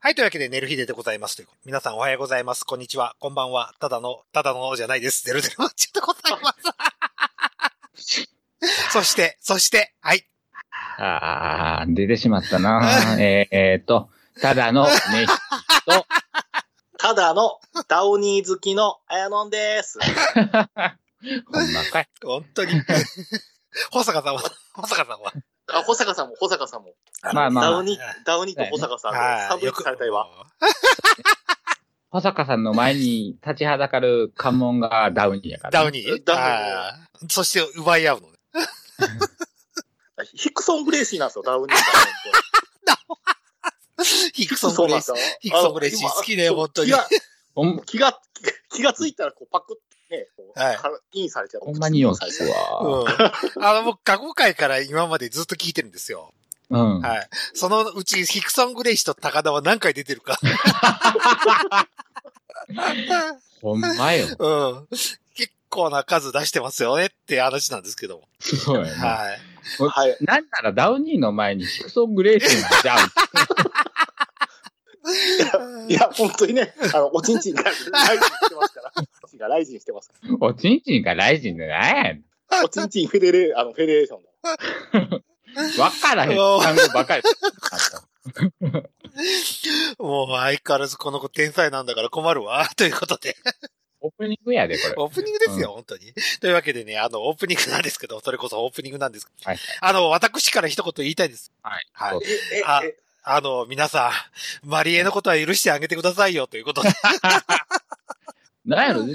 はい、というわけで、寝る日ででございますという。皆さんおはようございます。こんにちは。こんばんは。ただの、ただのじゃないです。ゼロゼロマッチでございます。そして、そして、はい。ああ、出てしまったな。えーえーっと、ただの飯と、ただのダウニー好きのあやのんです。ほんまかい。本当に。保坂さんは、保坂さんは。あ、保坂さんも、保坂さんも。まあまあダウニー、ダウニーと保坂さんでサブリックされたいわ。保坂さんの前に立ちはだかる関門がダウニーやから。ダウニ？ーダウニーそして奪い合うのね。ヒクソン・グレイシーなんですよ、ダウニーが。ヒクソン・グレイシー。ヒクソン・グレイシー好きね、本当に。気が、気がついたら、こう、パクってね、はいインされちゃう。ほんまによインされちゃうわ。うん。あの、僕、過去回から今までずっと聞いてるんですよ。うん。はい。そのうち、ヒクソン・グレイシーと高田は何回出てるか。ほんまよ。うん。結構な数出してますよねって話なんですけども。そうやね。はい。はい。なんならダウニーの前にヒクソン・グレイシーがじゃん。いや、本当にね、あの、おちんちんが ライジンしてますから。おちんちんがライジンしてます。おちんちんがライジンでなんやねおちんちんフェデレ、あの、フェデレーションの。ん。わからへん単語ばかり。もう相変わらずこの子天才なんだから困るわ。ということで。オープニングやで、これ。オープニングですよ、うん本当に。というわけでね、あの、オープニングなんですけど、それこそオープニングなんですけど。はい。あの、私から一言言いたいです。はい。はいあえ、あの、皆さん、マリエのことは許してあげてくださいよ、ということで。なんやろ、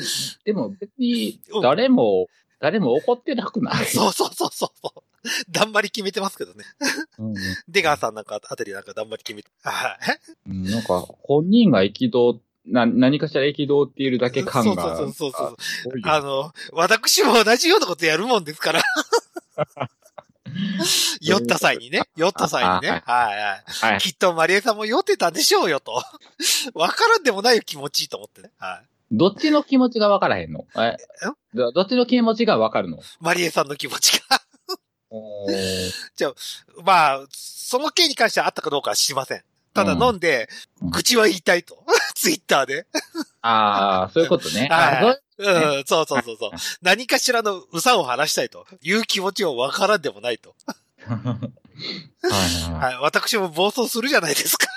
でも別に、誰も、誰も怒ってなくないそうそうそうそう。だんまり決めてますけどね。うん出川さんなんかあたりなんかだんまり決めて。はい。うんなんか、本人が憤、な、何かしら憤っているだけ感が。そうそうそうそうあの、私も同じようなことやるもんですから。酔った際にね。酔った際にね。はいはい。はい。きっとマリエさんも酔ってたんでしょうよと。わからんでもないよ気持ちいいと思ってね。はい。どっちの気持ちが分からへんの？え？どどっちの気持ちが分かるの？マリエさんの気持ちが。おー まあ、その件に関してはあったかどうかは知りません。ただうん飲んで、うん愚痴は言いたいと。ツイッターで。あ あ、そういうことね。はいあそううん、そうそうそうそう。何かしらのうさを晴らしたいという気持ちをわからんでもないと。はいははい。私も暴走するじゃないですか。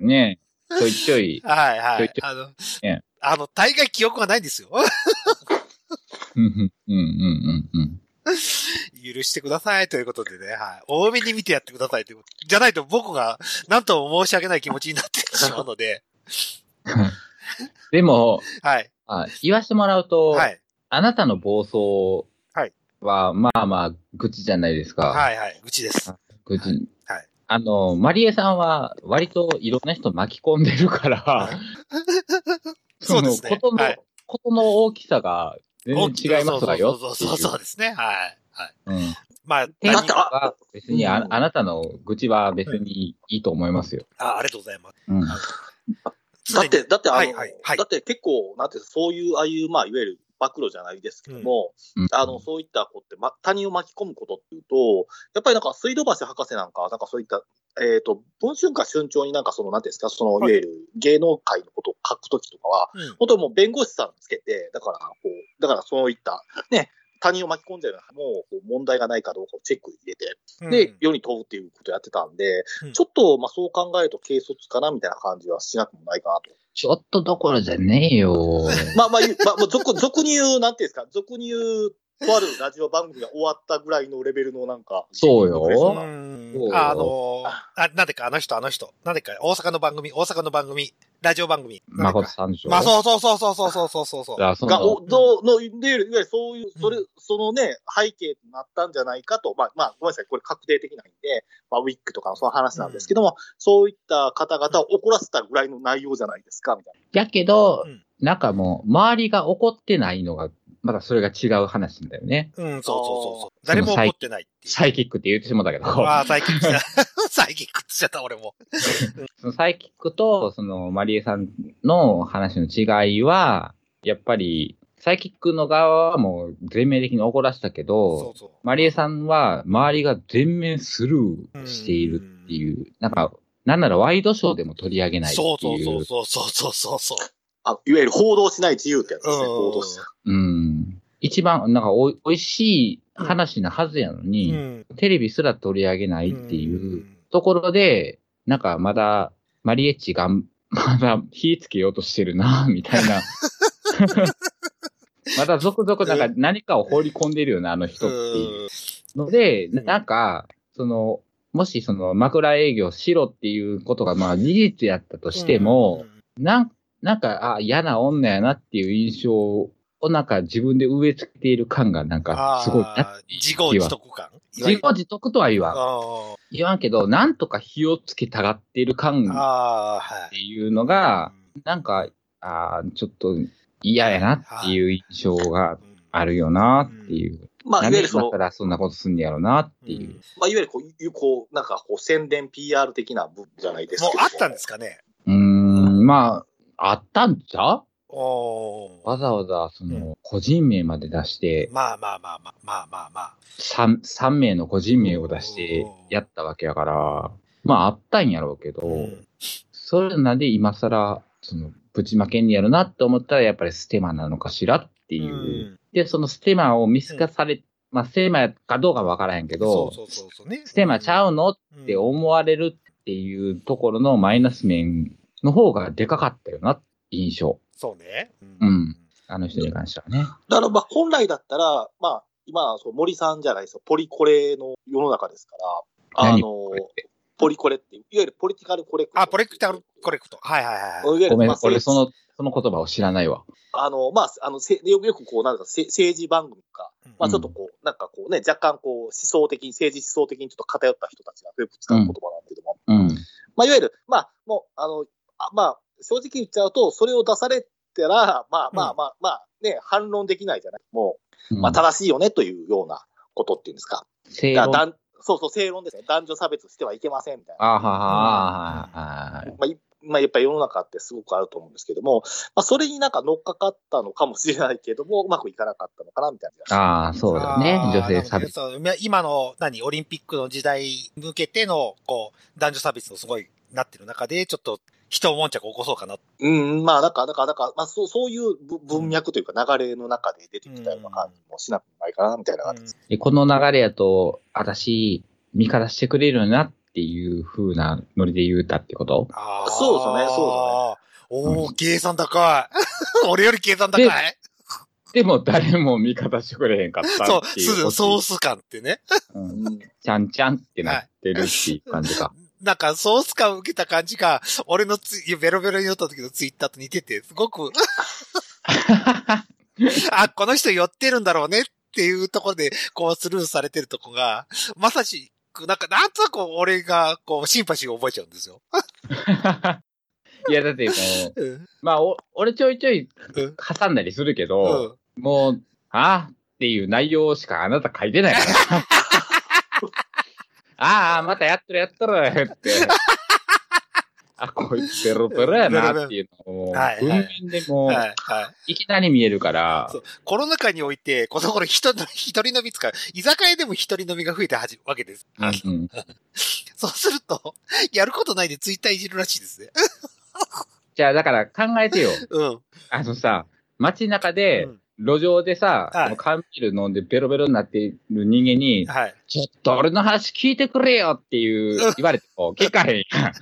い。ねえ、ちょいちょい。はいはいちょいち。ょあのね、あの、大概記憶がないんですよ。うんうんうんうんうん。許してくださいということでね、はい。多めに見てやってくださいということ。じゃないと僕が何とも申し訳ない気持ちになってしまうので、でも、はい。あ言わしてもらうと、はい。あなたの暴走はいは、まあまあ、愚痴じゃないですか。はいはい。うちです。愚痴。はいあの、マリエさんは割といろんな人巻き込んでるから、そうですねのことの、はいことの大きさが全然違いますわよそうそうそうですね。はい。はい。うん。まあ、天何だってあは別にあ、うんあなたの愚痴は別にいいと思いますよ。あ、ありがとうございます。うん。だって、だってあの、はいはいはいだって結構、なんていうのそういう、ああいう、まあ、いわゆる暴露じゃないですけども、うんあの、そういった子って、ま、他人を巻き込むことっていうと、やっぱりなんか、水道橋博士なんかは、なんかそういった、えっ、と、文春か春潮になんかその、なんていうんですか、その、いわゆる芸能界のことを書くときとかは、うん。本当にもう弁護士さんつけて、だから、こう、だからそういった、ね、他人を巻き込んでるのも、こう問題がないかどうかをチェック入れて、で、うん世に問うっていうことをやってたんで、うんちょっと、まあそう考えると軽率かなみたいな感じはしなくもないかなと。ちょっとどころじゃねえよ。まあまあ、まあ、もう俗、俗に言う、なんていうんですか、俗に言う、とあるラジオ番組が終わったぐらいのレベルのなんか。そうようあのあ、なんでか、あの人、あの人。なんでか、大阪の番組、大阪の番組、ラジオ番組。なんで誠かさんでしょ？まあ、そうそうそうそうそうそうそうそうそう。あそうが、お、うどうの、で、いわゆるそういう、それ、そのね、背景となったんじゃないかと、まあ、まあ、ごめんなさい、これ確定的なんで、まあ、ウィッグとかのその話なんですけども、そういった方々を怒らせたぐらいの内容じゃないですか、みたいやけど、うんなんかもう、周りが怒ってないのが、まだそれが違う話なんだよね。うん、そうそうそうそう。誰も怒ってないっていう。サイキックって言ってしまったけど、ああ、サイキックしちゃった。サイキックって言っちゃった、俺も。そのサイキックと、その、マリエさんの話の違いは、やっぱり、サイキックの側はもう全面的に怒らせたけど、そうそう。マリエさんは周りが全面スルーしているっていう、なんか、なんならワイドショーでも取り上げないってい。そううそうそうそうそうそうそう。あいわゆる報道しない自由ってやつですね、うん報道しない。うん。一番、なんかおい、おいしい話なはずやのに、うん。テレビすら取り上げないっていうところで、なんかまだ、マリエッチがん、まだ火つけようとしてるな、みたいな。まだ続々なんか何かを放り込んでるよな、あの人っていうので、うんなんか、その、もしその枕営業しろっていうことがまあ事実やったとしても、、なん、なんか、あ、嫌な女やなっていう印象をなんか自分で植え付けている感がなんかすごいな自業自得感自業自得とは言わん。あ言わんけど、なんとか火をつけたがっている感ーっ。ていうのが、なんか、あーちょっと嫌やなっていう印象があるよなっていう。まあ、いわゆるその、からそんなことすんねやろなっていう。まあ、いわゆるこう、こう、なんかこう、宣伝 PR 的な部分じゃないですけど。もうあったんですかねうーん、まあ、あったんちゃう？おー。わざわざ、その、うん。個人名まで出して、まあまあまあまあまあまあ。まあ。3、三名の個人名を出してやったわけやから、まああったんやろうけど、うん。それなんで今更、その、ぶちまけんねやろなって思ったら、やっぱりステマなのかしらっていう。うん。で、そのステマを見透かされ、まあ、ステマかどうかわからへんけど、そうそうそうそう。ね。ステマちゃうの？っって思われるっていうところのマイナス面の方がでかかったよな、印象。そうね。うんあの人に関してはね。だから、まあ、本来だったら、まあ、今、そう森さんじゃないですよ。ポリコレの世の中ですから、あ何？のこれって、ポリコレっていう、いわゆるポリティカルコレクト。あ、ポレクタルコレクト。はいはいはいはい。いわゆるごめんまあ、俺そ政の、その言葉を知らないわ。あの、まあ、あの、せよくよくこう、なんかせ政治番組とか、まあ、ちょっとこう、なんかこうね、若干こう、思想的に、政治思想的にちょっと偏った人たちがよく使う言葉なんだけども、うん。まあ、いわゆる、まあ、もう、あの、あまあ、正直言っちゃうと、それを出されたら、まあまあまあ、まあ、ね、反論できないじゃない。もう、まあ、正しいよねというようなことっていうんですか。正論。だそうそう、正論ですね。男女差別してはいけませんみたいな。あははははまあ、いまあ、やっぱり世の中ってすごくあると思うんですけども、まあ、それになんか乗っかかったのかもしれないけども、うまくいかなかったのかな、みたいな。ああ、そうだね。女性差別。今の、何、オリンピックの時代に向けての、こう、男女差別のすごいなってる中で、ちょっと、人をもんちゃく起こそうかな。うん、まあ、なんか、なんか、なんか、まあ、そう、そういうぶ文脈というか流れの中で出てきたような感じもしなくもないかな、みたいな感じです。でこの流れやと、私、味方してくれるよなっていう風なノリで言うたってこと？あーそうですねそうおー、計算高い。俺より計算高い？でも誰も味方してくれへんかったそう、っていう。すソース感ってね。うんうんちゃんちゃんってなってるっていう感じか。なんか、ソース感を受けた感じが、俺のツイベロベロに寄った時のツイッターと似てて、すごく、あ、この人寄ってるんだろうねっていうところで、こうスルーされてるとこが、まさしく、なんか、なんとなく俺が、こう、シンパシーを覚えちゃうんですよ。いや、だってもう、うん。まあ、お俺ちょいちょいうん。挟んだりするけうど、ん。もう、あっていう内容しかあなた書いてないから。ああ、またやっとるやっとるって。あ、こいつベロベロやなっていうのを、文面でもはい。はい。いきなり見えるからそ、うコロナ禍において、この頃人の、一人飲み使う、居酒屋でも一人飲みが増えてはじ、わけです。あのうんうん そうすると、やることないでツイッターいじるらしいですね。じゃあ、だから考えてよ。うん。あのさ、街中でうん、路上でさ、はいあの缶ビール飲んでベロベロになっている人間に、はい。ちょっと俺の話聞いてくれよっていう、言われても聞かへんやん。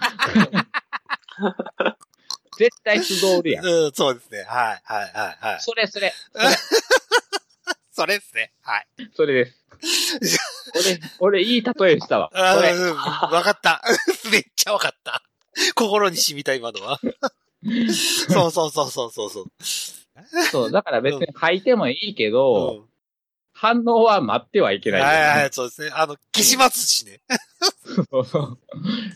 絶対素通るやん。うん、そうですね。はい、はい、はい、はい。それそれ、それですね。はい。それです。俺、俺いい例えしたわ。それ。あうん、わかった。めっちゃわかった。心に染みた今のは。そうそうそうそうそうそう。そう、だから別に吐いてもいいけど、うん反応は待ってはいけないよね、はいはい、そうですね。あの、消しますしね。そうそう。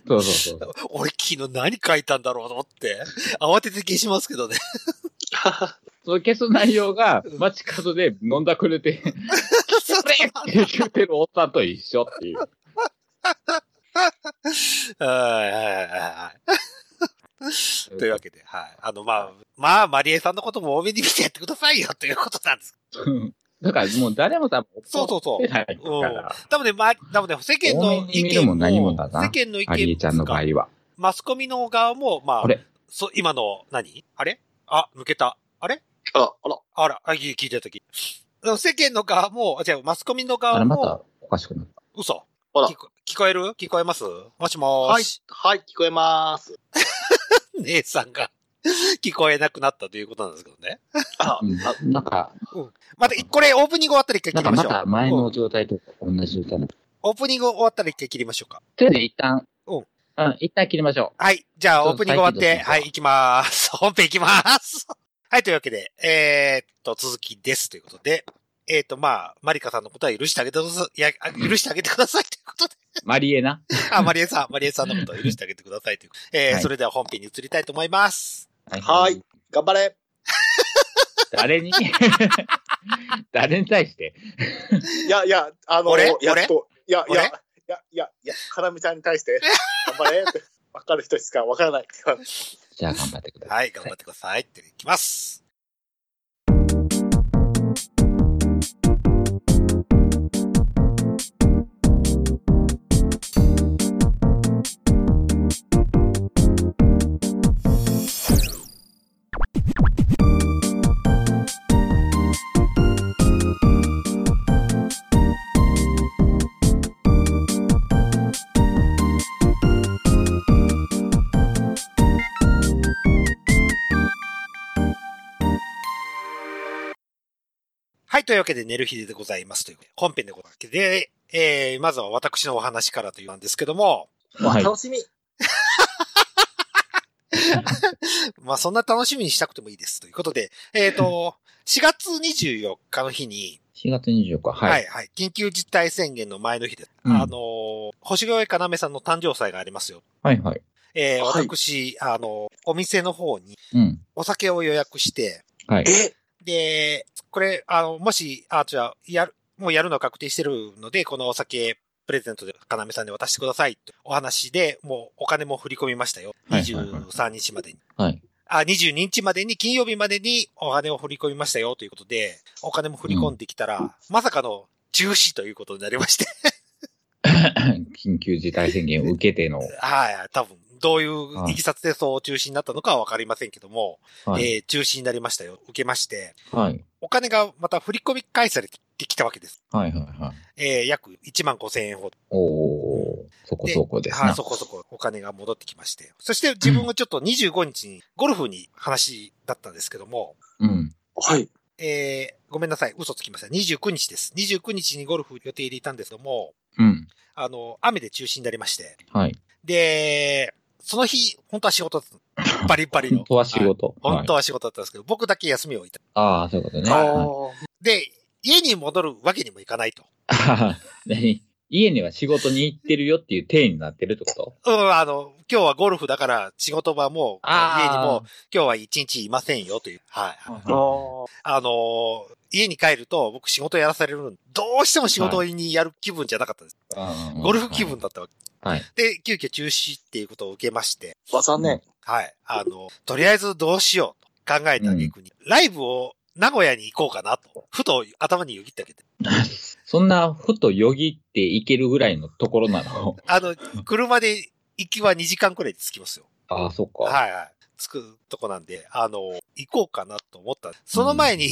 そうそう。俺昨日何書いたんだろうと思って、慌てて消しますけどね。その消す内容が街角で飲んだくれて、そうこ れって言ってるおっさんと一緒っていう。はいはいはいはい。というわけで、はい。あの、まあ、まあ、マリエさんのことも多めに見てやってくださいよ、ということなんです。だからもう誰も多分そうそうそう怒ってないから。多分ね、まあ、多分ね、世間の意見も、も何もだな世間の意見マリエちゃんの場合は。マスコミの側も、まあこ、れ、そ、今の何、あれ？あ、抜けた。あれ？あら、あら。あら、あ、聞いてた時。世間の側も、あ、違う、マスコミのあ側れまたも、おかしくなった。嘘。あら聞。こえる？聞こえます？もしもはいーし。、はい、聞こえます。姉さんが 聞こえなくなったということなんですけどね。あうん、なんか、また、これオープニング終わったら一回なんかま切りましょう。た前のうん状態と同じ状態なの。オープニング終わったら一回切りましょうか。とりあえず一旦、うんうん、一旦切りましょはい。じゃあ、オープニング終わって、はい、行きまーす。本編行きまーす。はい、というわけで、えー、っと、続きです。ということで、えー、っと、まあ、マリカさんのことは許してあげてください。いや、あ許してあげてくださいということで。う。マリエな。あ、マリエさん、マリエさんのことは許してあげてくださいという。えーはいそれでは本編に移りたいと思います。はいはい。頑張れ。誰に？誰に対して？いやいや、あの、俺？やっと、いやい俺？や、いやいや、いや、かなみちゃんに対して、頑張れって、わかる人しかわからない。じゃあ頑張ってください。はい、頑張ってください。っていきます。い、というわけで、寝る日でございますという、本編でございます。で、えー、まずは私のお話からというなんですけども、はい。楽しみ。まあ、そんな楽しみにしたくてもいいです。ということで、えっ、と、4月24日の日に、4月24日、は、はいい。はい、緊急事態宣言の前の日です。うんあのー、星越かなめさんの誕生祭がありますよ。はい、はい。えーはい私、あの、お店の方にうん。お酒を予約して、はい。えで、これ、あの、もし、あ、じゃあ、やる、もうやるのは確定してるので、このお酒、プレゼントで、かなめさんに渡してくださいとお話で、もうお金も振り込みましたよ。はいはいはい23日までに。はい。あ、22日までに、金曜日までにお金を振り込みましたよということで、お金も振り込んできたら、まさかの中止ということになりまして。緊急事態宣言を受けての、はい、多分、どういういきさつでそう中止になったのかはわかりませんけども、はい。えー中止になりましたよ。受けまして、はい。お金がまた振り込み返されてきたわけです。はい、はい、はい。えー約1万5千円ほど。おー、そこそこですはい、な。そこそこお金が戻ってきまして。そして自分がちょっと25日にゴルフに話だったんですけども、うん。はい。えーごめんなさい、嘘つきました。29日です。29日にゴルフ予定でいたんですけども、うん。あの、雨で中止になりまして。はい。で、その日、本当は仕事だった。バリバリの。本当は仕事。はい本当はい。は仕事だったんですけど、僕だけ休みをいた。ああ、そういうことね。あはいーで、家に戻るわけにもいかないと。家には仕事に行ってるよっていう体になってるってこと？うん、あの、今日はゴルフだから仕事場も、家にも、今日は一日いませんよという。はい。あのー家に帰ると僕仕事やらされるのにどうしても仕事にやる気分じゃなかったです。あゴルフ気分だったわけ。はい。で、急遽中止っていうことを受けまして、わさんね。はい。あの、とりあえずどうしようと考えた挙句に、ライブを名古屋に行こうかなと、ふと頭によぎったけど、そんな、ふとよぎっていけるぐらいのところなの？あの、車で行きは2時間くらいで着きますよ。ああ、そっか。はいはい。着くとこなんで、あの、行こうかなと思った。その前に、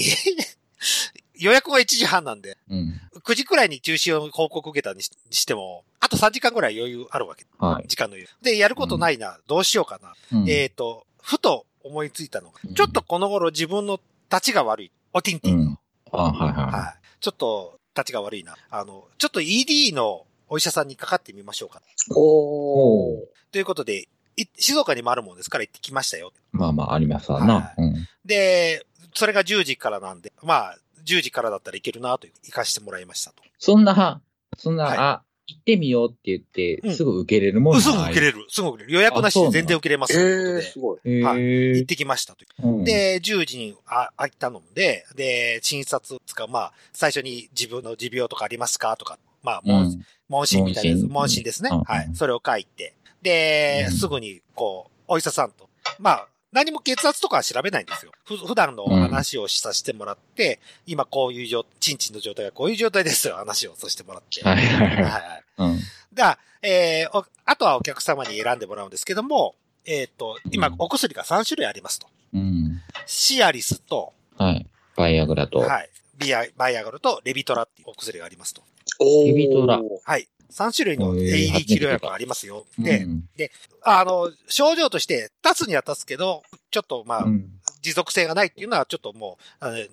予約が1時半なんで、うん。9時くらいに中止を報告受けたにししても、あと3時間くらい余裕あるわけ。はい。時間の余裕。で、やることないな、どうしようかな。うんえっ、と、ふと思いついたのが、うんちょっとこの頃自分の立ちが悪い。おティンティンの。うんあはいははい。ちょっと立ちが悪いな。あの、ちょっと ED のお医者さんにかかってみましょうか。おー。ということで、い静岡にもあるもんですから行ってきましたよ。い。まあまあ、ありますわな。はうん。で、それが10時からなんで、まあ、10時からだったらいけるなという、行かしてもらいましたと。そんな、そんな、はいあ、行ってみようって言って、うんすぐ受けれるもんすぐ受ける。れる。すぐ受けれる。予約なしで全然受けれますえということー、で。すごい。へはいえ行ってきましたという。うん、で、10時にあ空いたので、で、診察つか、まあ、最初に自分の持病とかありますかとか、まあ、う問ん、問診みたいなやつ、問診問診ですね。うんはい。それを書いて、で、うんすぐに、こう、お医者さんと、まあ、何も血圧とかは調べないんですよ。ふ普段の話をさせてもらって、今こういう状、チンチンの状態がこういう状態ですよ、話をさせてもらって。はいはいはい。はいはい。うん。だえーおあとはお客様に選んでもらうんですけども、えっ、と、今うん、お薬が3種類ありますと。うん。シアリスと、はい。バイアグラと。はい。ビア、バイアガルとレビトラっていうお薬がありますと。おーエビトラはい。3種類の AED 治療薬がありますよ。うんで、あの、症状として立つには立つけど、ちょっとまあ、うん。持続性がないっていうのはちょっともう、あの何？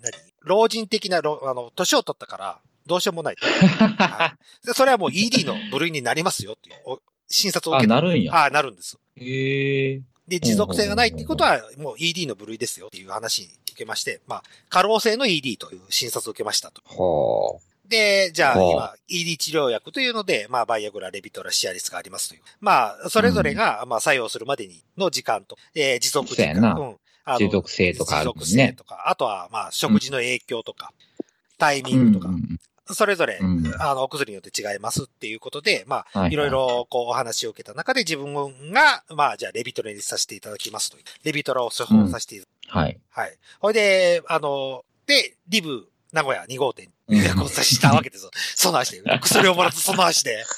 老人的な老、あの、年を取ったから、どうしようもないそれはもう ED の部類になりますよっていう、お診察を受あ、けた。なるんや。はい、なるんです。へえ。で、持続性がないっていうことは、もう ED の部類ですよっていう話に受けまして、まあ、過労性の ED という診察を受けましたと。はで、じゃあはあ。今、ED 治療薬というので、まあ、バイアグラ、レビトラ、シアリスがありますという。まあ、それぞれが、まあ、作用するまでにの時間と、えー持続持続性とかあね。持続性とか、あとは、まあ、食事の影響とか、タイミングとか、うんそれぞれ、うん。あの、お薬によって違いますっていうことで、まあ、はいい。ろいろ、こう、お話を受けた中で自分が、まあ、じゃあ、レビトラにさせていただきますという。レビトラを処方させていただきはい。はい。ほいで、あの、で、リブ、名古屋2号店うんに予約をさしたわけですよ。その足で。薬をもらってその足で。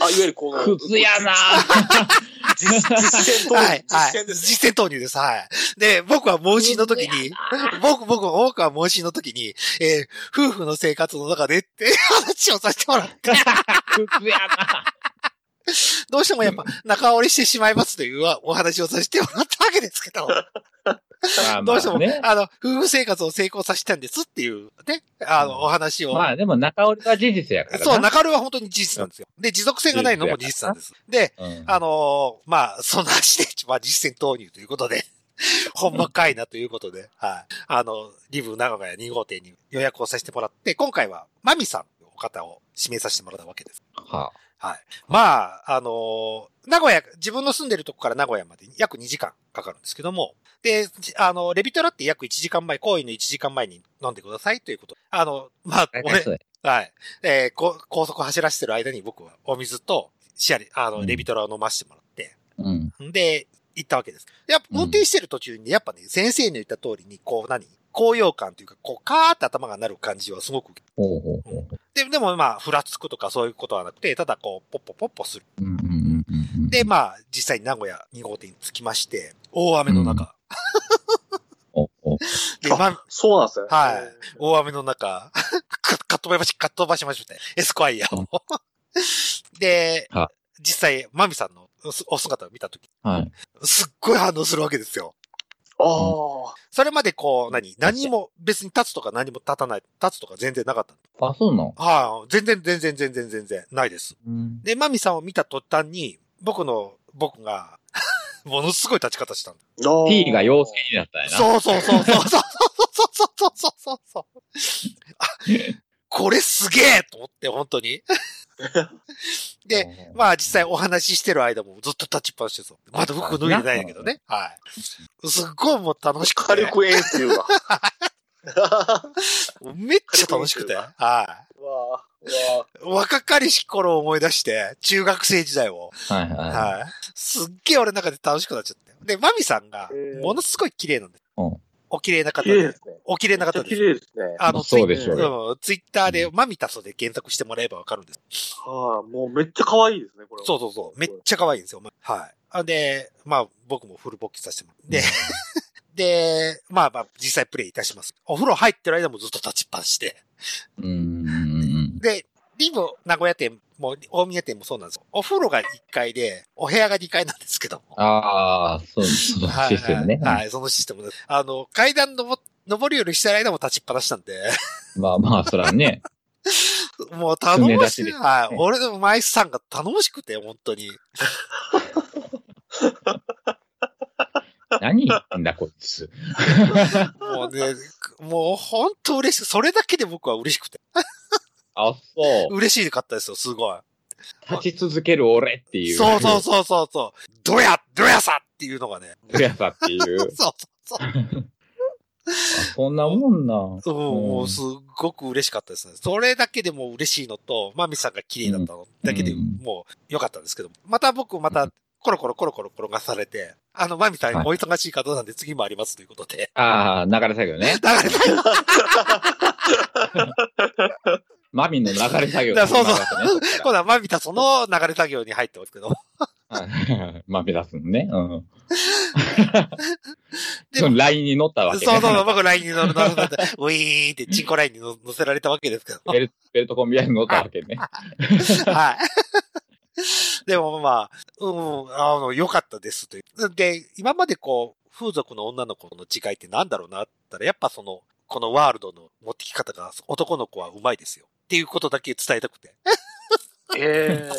あ、いわゆるこの。クズやな 実実践投はい。入。はい。実践投入です。はい。で、僕は問診の時に、僕、僕、僕は問診の時に、えー夫婦の生活の中でって話をさせてもらって、クズやな どうしてもやっぱ仲折りしてしまいますというお話をさせてもらったわけですけど、まあどうしても、まあね。あの、夫婦生活を成功させたんですっていうね、あの、お話を。まあでも中折りは事実やからな。そう、中折りは本当に事実なんですよ。で、持続性がないのも事実なんです。で、うんあのーまあ、そんな足で、まあ、実践投入ということで、ほんまかいなということで、はい。あの、リブ長屋2号店に予約をさせてもらって、今回は、マミさんというお方を指名させてもらったわけです。ははい。まあ、あのー名古屋、自分の住んでるとこから名古屋まで約2時間かかるんですけども、で、あの、レビトラって約1時間前、行為の1時間前に飲んでくださいということ。あの、まああ。、俺、はい。えーこ高速走らせてる間に僕はお水と、シアリ、あの、うんレビトラを飲ませてもらって、うん。んで、行ったわけです。やっぱ、うん運転してる途中に、やっぱね、先生の言った通りに、こう、何？高揚感というか、こう、カーって頭がなる感じはすごく。ほうほうほう。で、でもまあ、ふらつくとかそういうことはなくて、ただこう、ポッポポッポする。で、まあ、実際に名古屋2号店に着きまして、大雨の中。で、ま、そうなんですね。はい大雨の中、かかっ飛ばし、かっ飛ばしましたね。エスコアイアを。では、実際、マミさんのお姿を見たとき、はい。すっごい反応するわけですよ。ああ。それまでこう、何？何も、別に立つとか何も立たない、立つとか全然なかった。あ、そうなの？はい、全然、全然、全然、全然、ないです。うん。で、マミさんを見た途端に、僕の、僕が、ものすごい立ち方したんだ。P が陽性になったんやな。そうそうそうそうそうそうそうそうそうそうそう。あ、これすげえと思って、本当に。で、まあ実際お話ししてる間もずっと立ちっぱなしですよ。まだ服脱いでないんだけどね。はい。すっごいもう楽しくて。火力演習が。めっちゃ楽しくて。はうわ。若かりし頃を思い出して、中学生時代を。はいははい。すっげえ俺の中で楽しくなっちゃって。で、マミさんがものすごい綺麗なんです。うんお綺麗な方で。すね。お綺麗な方です。麗ですね。あの、まあそうでしょうよ。うん、ツイッターで、マミタソで検索してもらえばわかるんです。はい、もうめっちゃ可愛いですね、これは。そうそうそう。めっちゃ可愛いんですよ。はい。あで、まあ、僕もフルボッキさせてもらって。で、まあまあ、実際プレイいたします。お風呂入ってる間もずっと立ちっぱなしで。うんうんうんで、リブ名古屋店も、大宮店もそうなんですよ。お風呂が1階で、お部屋が2階なんですけども。ああ、そう、そのシステムね。はい、はい、そのシステムです。あの、階段のぼ、登り降りしてる間も立ちっぱなしなんで、まあまあ、そらね。もう頼もしい。はい。俺のマイスさんが頼もしくて、本当に。何言ってんだ、こいつ。もうね、もう本当嬉しい。それだけで僕は嬉しくて。あ、そう。嬉しかったですよ、すごい。立ち続ける俺っていう。そうそうそうそうそう。どや、どやさっていうのがね。う。やさっていう。そうそうそう。あそんなもんな。そうもうすっごく嬉しかったですね。それだけでも嬉しいのと、マミさんが綺麗だったのだけでうんもう良かったんですけど、また僕またコロコロコロコロ転がされて、あの、マミさんはいお忙しい方なんで次もありますということで。ああ、流れ作業ね。だから、マミの流れ作業だそうそうそう。今度はマミタその流れ作業に入ってますけど。はいマミ出すのね。うん。でその LINE に乗ったわけね。そうそうそう、僕 LINE に乗る乗る乗って、ウィーンってチンコラインに乗乗せられたわけですけど。ベルベルトコンビアに乗ったわけね。はい。でもまあ、うん、あの、良かったですという。で、今までこう、風俗の女の子の違いってなんだろうなったら、やっぱその、このワールドの持ってき方が男の子は上手いですよ。っていうことだけ伝えたくて。え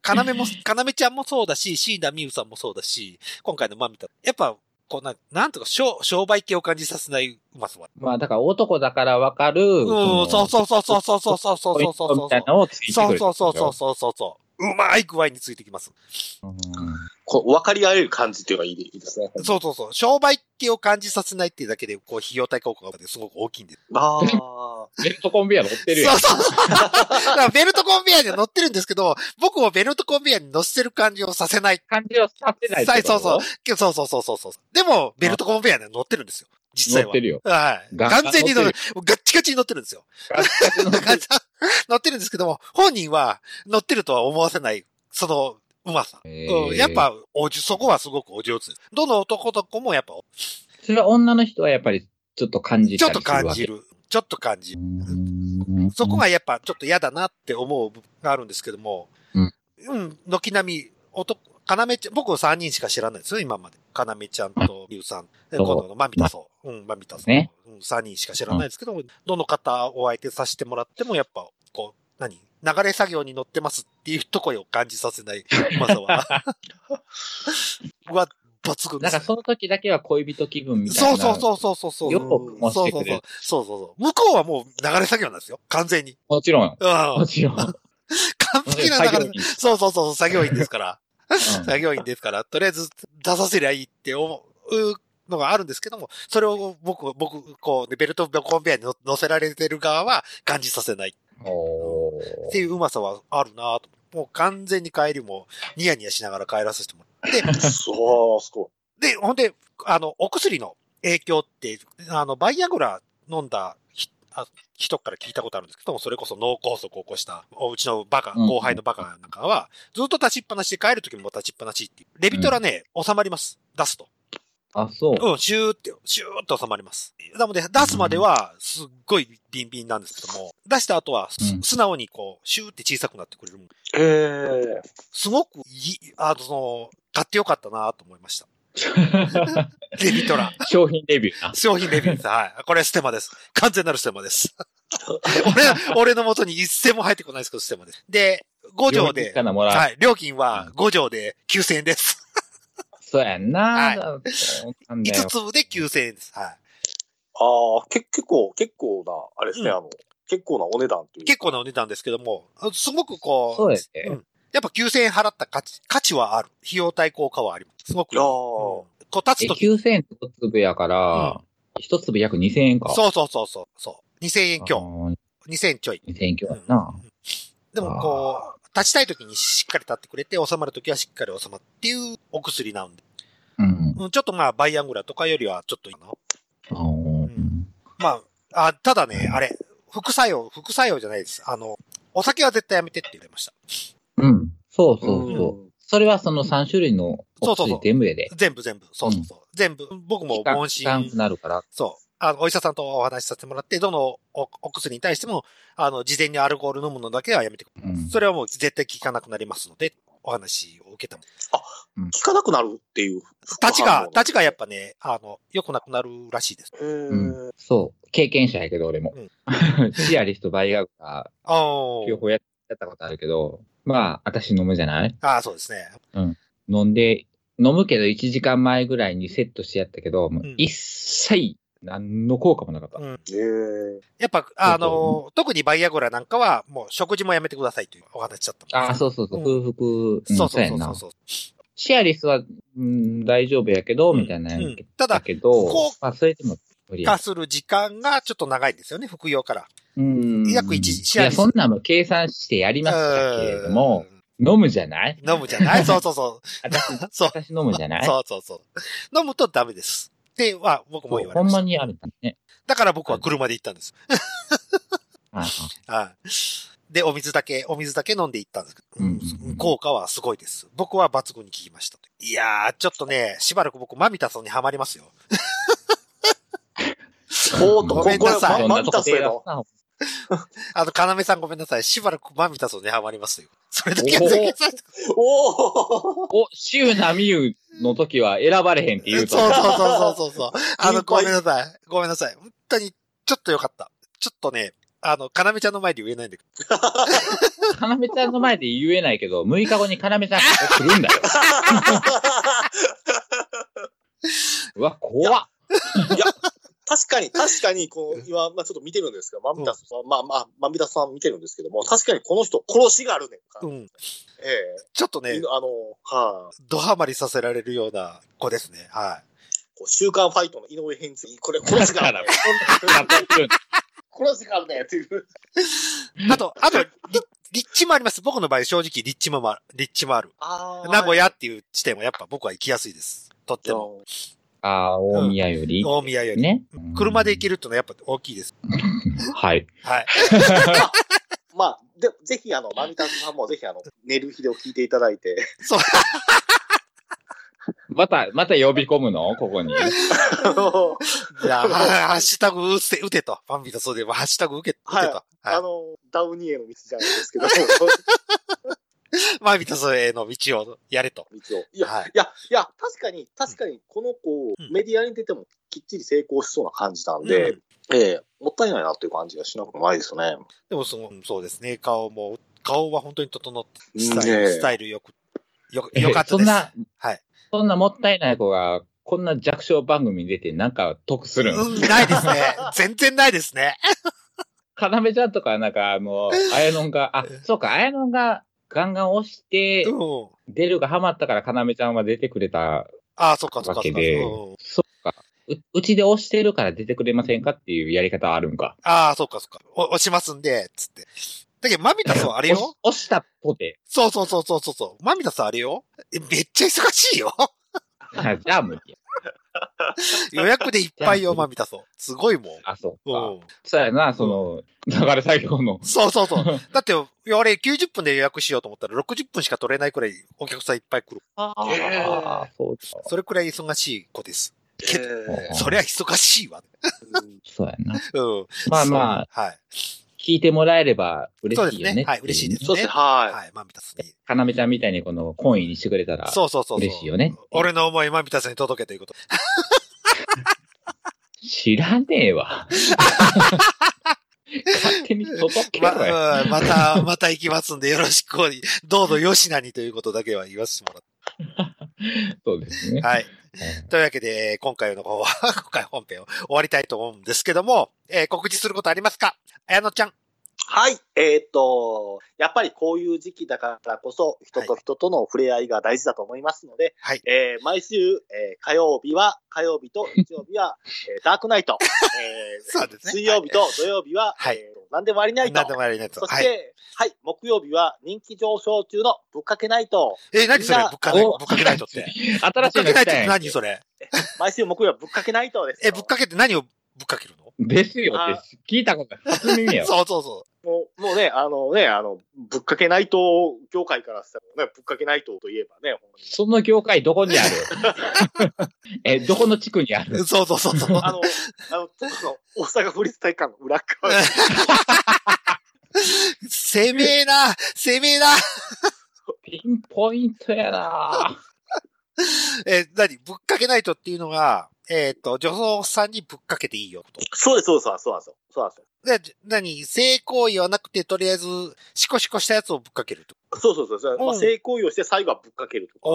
かなめも、かなめちゃんもそうだし、椎名美宇さんもそうだし、今回のマミタ、やっぱ、こうな、なんとか商、商売系を感じさせないうまさは。まあ、だから男だからわかる。うん、そうそうそうそうそうそうそうそうそうそうトみたいなのをついてくる。そうそうそうそうそうそうそう。うまい具合についてきます。うん。こう分かり合える感じっていうのがいいですね。そうそうそう。商売系を感じさせないっていうだけで、こう、費用対効果がすごく大きいんです。ああ。ベルトコンビア乗ってるやん。そうそう。だからベルトコンベヤーに乗ってるんですけど、僕もベルトコンベヤーに乗せる感じをさせない。感じをさせないそうそうそう。そうそうそうそうそう。でも、ベルトコンベヤーに乗ってるんですよ。実際は。乗ってるよ。はい。ガンガン完全に乗る。ガッチガチに乗ってるんですよ。乗ってるんですけども、本人は乗ってるとは思わせない、その、うまさ。へーうん、やっぱ、おじ、そこはすごくお上手です。どの男の子もやっぱ、それは女の人はやっぱりちょっと感じちょっと感じ。る。ちょっと感じうる。んそこがやっぱちょっと嫌だなって思う部分があるんですけども、うん。うん、軒並み、男、かなめちゃん、僕は3人しか知らないですよ、今まで。かなめちゃんと、りゅうさん。今度のまみたそう。うん、まみたそう。ねうん、3人しか知らないですけども、どの方を相手させてもらっても、やっぱ、こう、何？流れ作業に乗ってますっていうところを感じさせない、うまさは。は、抜群ですなんか。その時だけは恋人気分みたいな。そうそうそうそうそうそう。よくもそうそうそうしてくれる。。そうそうそう。向こうはもう流れ作業なんですよ。完全に。もちろん。うん。もちろん。完璧な流れ。そうそうそう、作業員ですから。うん作業員ですから、とりあえず出させりゃいいって思うのがあるんですけども、それを僕、僕、こう、ベルトコンベヤーに乗せられてる側は感じさせないおっていううまさはあるなと。もう完全に帰りもニヤニヤしながら帰らせてもらって。そう、すごい。で、ほんで、あの、お薬の影響って、あの、バイアグラ飲んだ人から聞いたことあるんですけども、それこそ脳梗塞を起こした、おうちのバカ、うん後輩のバカなんかは、ずっと立ちっぱなしで帰るときも立ちっぱなしっていう。レビトラね、収まります。出すと。あ、そう。うん、シューって、シューって収まります。なので、出すまでは、すっごいビンビンなんですけども、出した後は、すうん素直にこう、シューって小さくなってくれる。ええすごくいい、あの、その、買ってよかったなと思いました。レビトラ。商品デビューな。商品レビューです。はい。これステマです。完全なるステマです。俺、俺の元に一銭も入ってこないですけど、ステマです。で、5錠で。はい。料金は5錠で9000円です。そうやんな。はいそうなんだよ5粒で9000円です。はい。ああ、け、結構、結構な、あれですね、うんあの、結構なお値段という。結構なお値段ですけども、すごくこう、そうですねんやっぱ9000円払った価値、価値はある。費用対効果はあります。すごくいい。あーうんこう立つえ、とき。9000円一粒やから、一粒約2000円か。そうそうそうそう。そう。2000円強。う。2000円ちょい。2000円強やな。でもこう、立ちたい時にしっかり立ってくれて、収まる時はしっかり収まるっていうお薬なんで。うん。うん、ちょっとまあ、バイアングラとかよりはちょっといいかな。あーまあ、あ、ただね、あれ、副作用、副作用じゃないです。あの、お酒は絶対やめてって言われました。うん。そうそうそう。うんそれはその3種類のお薬全部やで。全部全部。そうそうそう。全部。僕も問診く、なるから。そう。あの、お医者さんとお話しさせてもらって、どのおお薬に対しても、あの、事前にアルコール飲むのだけはやめてくれ。うん。それはもう絶対効かなくなりますので、お話を受けたも効かなくなるっていう。立ちが、立立ちがやっぱね、あの、良くなくなるらしいです。えうーそう。経験者やけど、俺もうん。シアリスとバイアグラ、あー両方やったことあるけど、まあ、私飲むじゃない？あー、そうですね。飲んで、飲むけど1時間前ぐらいにセットしてやったけど、もううん一切何の効果もなかった。うんえーやっぱ、あの、特にバイアグラなんかは、もう食事もやめてくださいというお話だったああ、そうそうそう、うん空腹、うんそうそうそうそう。シアリスは、うん、大丈夫やけど、うんみたいなやうんけただだけど、こうまあ、それでも。する時間がちょっと長いんですよね、服用から。うん。約一時シアいや、リスそんなも計算してやりましたけれども、飲むじゃない？うん、飲むじゃない？そうそうそう。私、そう。私飲むじゃない？そうそうそう。飲むとダメです。っては、僕も言われました。ほんまにあるんだね。だから僕は車で行ったんです。はいはい。で、お水だけ、お水だけ飲んでいったんですけど、うんうん効果はすごいです。僕は抜群に効きました。いやー、ちょっとね、しばらく僕、マミタソンにはまりますよ。おーっと、ごめんなさいマミタスへの。な。あの、かなめさんごめんなさい。しばらくマミタソンにはまりますよ。それだけはおーお、シュナミユの時は選ばれへんって言うと。そうそうそうそうそう。あの、ごめんなさい。ごめんなさい。本当に、ちょっとよかった。ちょっとね、あの、かなめちゃんの前で言えないんだけど。かなめちゃんの前で言えないけど、6日後にかなめちゃんが来るんだよ。うわ、怖っ。確かに、確かに、この、今、まあちょっと見てるんですけど、マミタスさん、まあまあ、マミさん見てるんですけども、確かにこの人、殺しがあるねんか。うん。えちょっとね、えあの、はい、ドハマりさせられるような子ですね。はこう週刊ファイトの井上編成に、これ殺しがあるねん。殺しがあるねんっていう。い。あと、あと、リ立地もあります。僕の場合、正直、立地もある。立地もある。あ名古屋っていう地点はやっぱ僕は行きやすいです。とっても。ああ、大宮より？大宮より。ね。車で行けるってのはやっぱ大きいです。はい。はい。まあ、で、ぜひ、あの、マミタスさんもぜひ、あの、寝る日でを聞いていただいて。そう。また、また呼び込むの？ここに。あの、じゃあ、ハッシュタグ打て、打てと。ファンビータそうで、ハッシュタグ受け、打てと。あはい。の、ダウニーへの道じゃないですけど、ファンビータそうへの道をやれと。道を。いや、はいい、や、いや、確かに、確かに、この子、うんメディアに出てもきっちり成功しそうな感じなんで、うんええもったいないなっていう感じがしなくもないですよね。でもその、そうですね。顔も、顔は本当に整って、スタイル、スタイルよく、よ、えよかったです。そんな、はい。そんなもったいない子が、こんな弱小番組に出てなんか得するん？うん、ないですね。全然ないですね。かなめちゃんとか、なんか、あの、あやのんが、あ、そうか、あやのんがガンガン押してう、ん。出るがハマったからかなめちゃんは出てくれたああ、そっかそっかそっか。わけでうちで押してるから出てくれませんかっていうやり方はあるんか。ああ、そっかそっか。お押しますんで、つって。だけど、マミタさん あれよ押したとて。そうそうそうそうそうそう。マミタさんあれよえめっちゃ忙しいよ。あじゃあ無理や。予約でいっぱいよ、じゃあマミタさん。すごいもん。あ、そうか。うん。そうやな、その、流れ作業の。そうそうそう。だって、いや俺90分で予約しようと思ったら60分しか取れないくらいお客さんいっぱい来る。ああ、そうか。それくらい忙しい子です。けどええそりゃ忙しいわ。うんそうやな。うん。まあまあ、あ。はい。聞いてもらえれば嬉そうですしいよね。ねはい嬉しいですそうですね、はい。はい、マミタさんに。かなめちゃんみたいにこの、コインにしてくれたら。そうそうそう。嬉しいよね俺の思い、マミタさんに届けということ。知らねえわ。勝手に届けま、ろよ。うんまた、また行きますんで、よろしくどうぞよしなにということだけは言わせてもらっ そうですねて。。はい。というわけで、今回の方は、今回本編を終わりたいと思うんですけども、えー告知することありますか？綾乃ちゃん。はい。えーっと、やっぱりこういう時期だからこそ、人と人との触れ合いが大事だと思いますので、はい。えー毎週、えー火曜日は、火曜日と日曜日は、えーダークナイト、えーそうですね。水曜日と土曜日は、はいえー何でもありナイト何でもやりないと。そして、ははいい、木曜日は人気上昇中のぶっかけナイト。え、何それぶっかけ、ぶおっかけないとって。ぶ っ新しいかけないとって何それ？毎週木曜日はぶっかけナイトですよ。え、ぶっかけって何をぶっかけるの？ですよって聞いたことない初耳やわ。そうそうそもう、もうね、あのね、あの、ぶっかけナイト業界からしたらね、ぶっかけナイトといえばね、その業界どこにある？え、どこの地区にある？う。そうそうそうそう。あの、あの、大阪府立体育館の裏っ側。に攻めえな攻めえな。ピンポイントやな。え、何？ぶっかけないとっていうのが、えっ、と、女装さんにぶっかけていいよと。そうです、そうです、そうですよ。そうですよ。で、じ何性行為はなくて、とりあえず、シコシコしたやつをぶっかけると。そうそうそうそう。まあ、うん性行為をして最後はぶっかけるとか、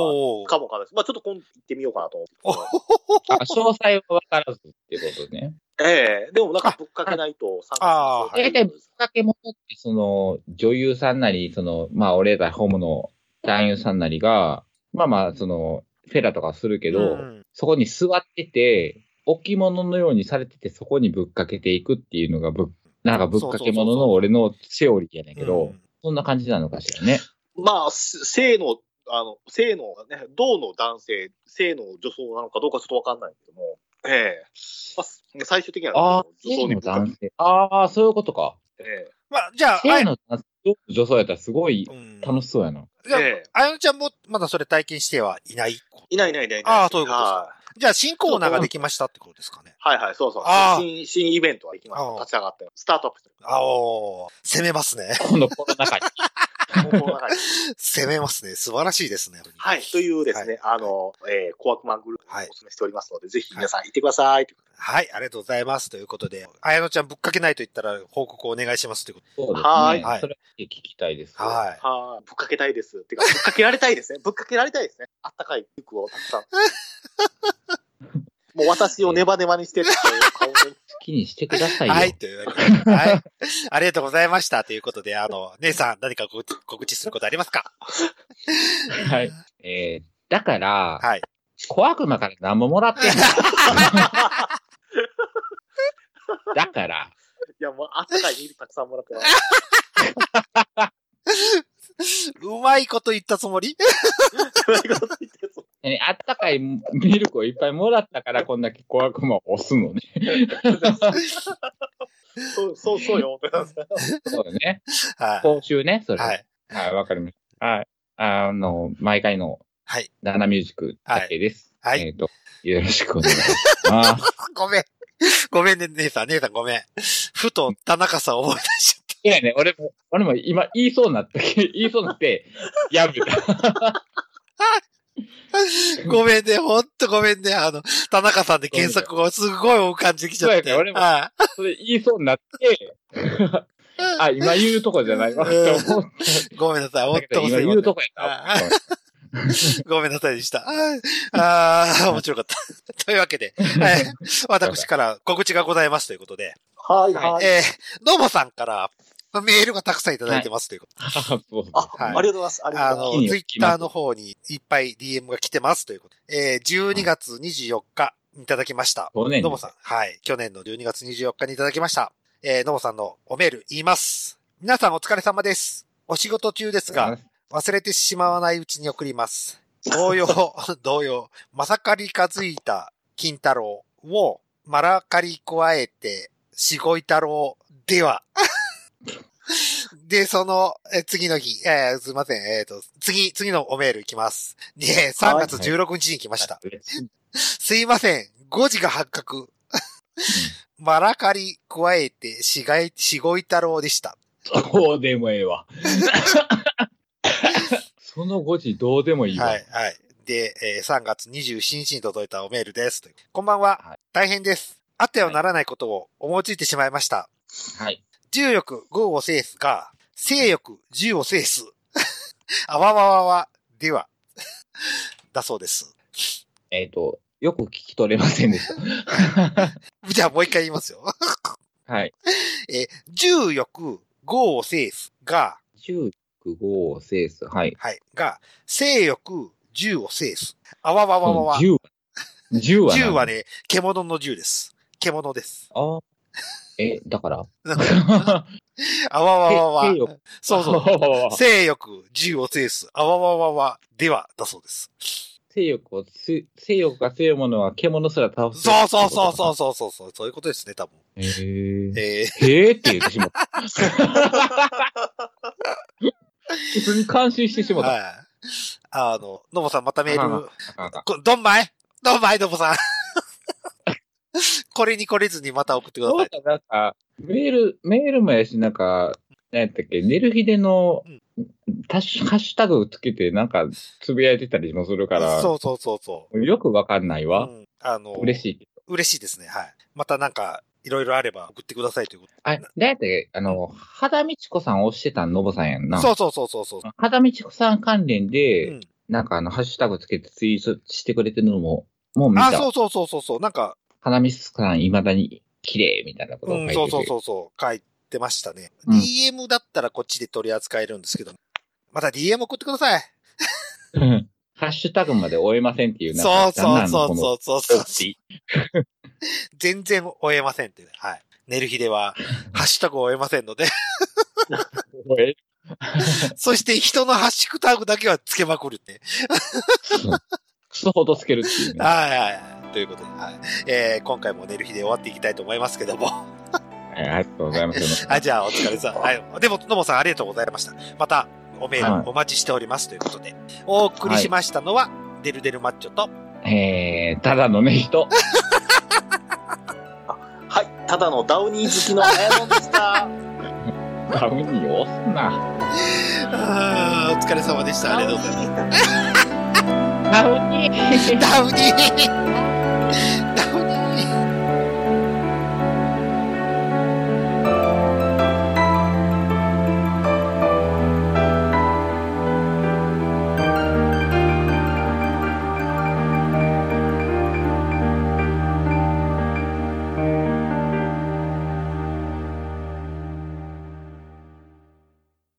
かもかです。まあ、ちょっと今度行ってみようかなと思って。詳細はわからずってことね。ええでもなんかぶっかけないと参あ加し大体ぶっかけ物って、その、女優さんなり、その、まあ、俺らホモの男優さんなりが、まあまあ、その、フェラとかするけど、うん。そこに座ってて、置物のようにされてて、そこにぶっかけていくっていうのがぶっ、なんかぶっかけ物の俺のセオリーやねんけど、うん。そんな感じなのかしらね。まあ、す性の、あの、性のね、銅の男性、性の女装なのかどうかちょっとわかんないけども、ええ。まあ、最終的には女装性のにぶっかけ男性。ああ、そういうことか。えまあ、じゃあ、の女装やったらすごいうん楽しそうやな。じゃあ、ええあやのちゃんもまだそれ体験してはいない？いないいないいないいない。ああそういうことですかはじゃあ、新コーナーができましたってことですかね。はいはい、そうそう。ああ新、新イベントは行きましああた。立ち上がって。スタートアップする。あおー攻めますね。このコロナ禍に。攻めますね。素晴らしいですね。はい。というですね、はいあの、えー、コワークマングループをはいお勧めしておりますので、ぜひ皆さん行ってください。はい、ありがとうございます。ということで、あやのちゃんぶっかけないと言ったら報告お願いしますというこそうで。はいはいそれ聞きたいです。と。はい。はい。ぶっかけたいです。てか、ぶっかけられたいですね。ぶっかけられたいですね。あったかい服をたくさん。もう私をネバネバにしてるっていう顔で。好きにしてくださいよ。はい、というわけで。はい。ありがとうございました。ということで、あの、姉さん何か告知告知することありますか？はい。えー、だから、はい。小悪魔から何ももらってんの？だから、いや、もうあったかいミルたくさんもらってます。うまいこと言ったつもり？そういうこと言ってあったかいミルクをいっぱいもらったからこんだけ小悪魔を押すのね。そう、そう、そうよ。そうだね。は報酬ね、そい。れ。ははい。い。わかりました。はい。あの、毎回のはい。ナナミュージックだけです。はいえっ、と、よろしくお願いします。ごめん。ごめんね、姉さん、姉さんごめん。ふと田中さん思い出しちゃっいやね、俺も、俺も今言いそうになった、言いそうになって、やめた。た。ごめんね、ほんとごめんね。あの、田中さんで検索がすごい浮かんできちゃって。俺もはそれ言いそうになって、あ、今言うとこじゃないわって思っいごめんなさい、ほんとすいません言うとこやあった。ごめんなさいでした。ああー、面白かった。というわけで、はい、私から告知がございますということで、はい、はい。えー、のぼさんからメールがたくさんいただいてますということで、あそうそうあ、はいありがとうございます。ありがあとうございの、ツイッターの方にいっぱい DM が来てますということで、えー、12月24日いただきました。去年のぼさん。はい。去年の12月24日にいただきました。えー、のぼさんのおメール言います。皆さんお疲れ様です。お仕事中ですが、忘れてしまわないうちに送ります。同様、同様、まさかり数いた金太郎を、まらかり加えて、しごい太郎では。で、その、え次の日、えーすいません、えっ、と、次、次のおメールいきます。で、3月16日に来ました。すいません、5時が発覚。まらかり加えて、しがい、しごい太郎でした。どうでもええわ。その5時どうでもいいわ。はい、はい。で、えー3月27日に届いたおメールです。こんばんは。はい大変です。あってはならないことを思いついてしまいました。はい。重力5を制すが、性欲10を制す。あわわわわでは。だそうです。えっ、と、よく聞き取れませんでした。じゃあもう一回言いますよ。はい。えー重力5を制すが、15を制す。はい。はい。が、性欲10を制す。あわわわわわ。10は、10は何？10はね、獣の10です。獣です。あえ、だから？あわわわわ。そうそう。性欲10を制す。あわわわわでは、だそうです。性欲をつ、性欲が強いものは獣すら倒す。そうそうそうそうそうそうそう。そういうことですね、多分。へー。えー、へーって言ってしまった。普通に感心してしまった。はい。あの、のぼさんまたメーあル。どんまい？どんまい、のぼさん。これにこれずにまた送ってください。そうだ、なんか、メール、メールもやし、なんか、何やったっけ、寝る日での、ハッシュハッシュタグつけて、なんか、つぶやいてたりもするから、そうそうそうそう。よくわかんないわ。うん、あの、嬉しい。嬉しいですね。はい。またなんか、いろいろあれば送ってくださいというこあ、何やったっけ、あの、肌道子さん押してたん、のぼさんやんと。な。そうそうそうそうそう。肌道子さん関連で、うんなんかあの、ハッシュタグつけてツイートしてくれてるのも、もう見た。あ、そうそうそうそうそう。なんか、花見さん未だに綺麗みたいなことを書いてて、うん、そうそうそうそう。書いてましたね。うん DM だったらこっちで取り扱えるんですけど、また DM 送ってください。うんハッシュタグまで終えませんっていう、そうそうそうう。そうそうそう 全然終えませんっていう。はい。寝る日では、ハッシュタグを終えませんので、そして人のハッシュタグだけはつけまくるって。クソほどつけるっていうね。はいはいはい。ということで、はい。えー、今回も寝る日で終わっていきたいと思いますけども。ははい、ありがとうございます。はい、じゃあお疲れさん。はい。でも、ともさんありがとうございました。また、おメはいールお待ちしておりますということで、お送りしましたのは、デルデルマッチョと、えー、ただのね、人。はい。ただのダウニー好きのあやのんでした。ダウニー押すな。あーお疲れ様でした。ありがとうございます。到底到底到底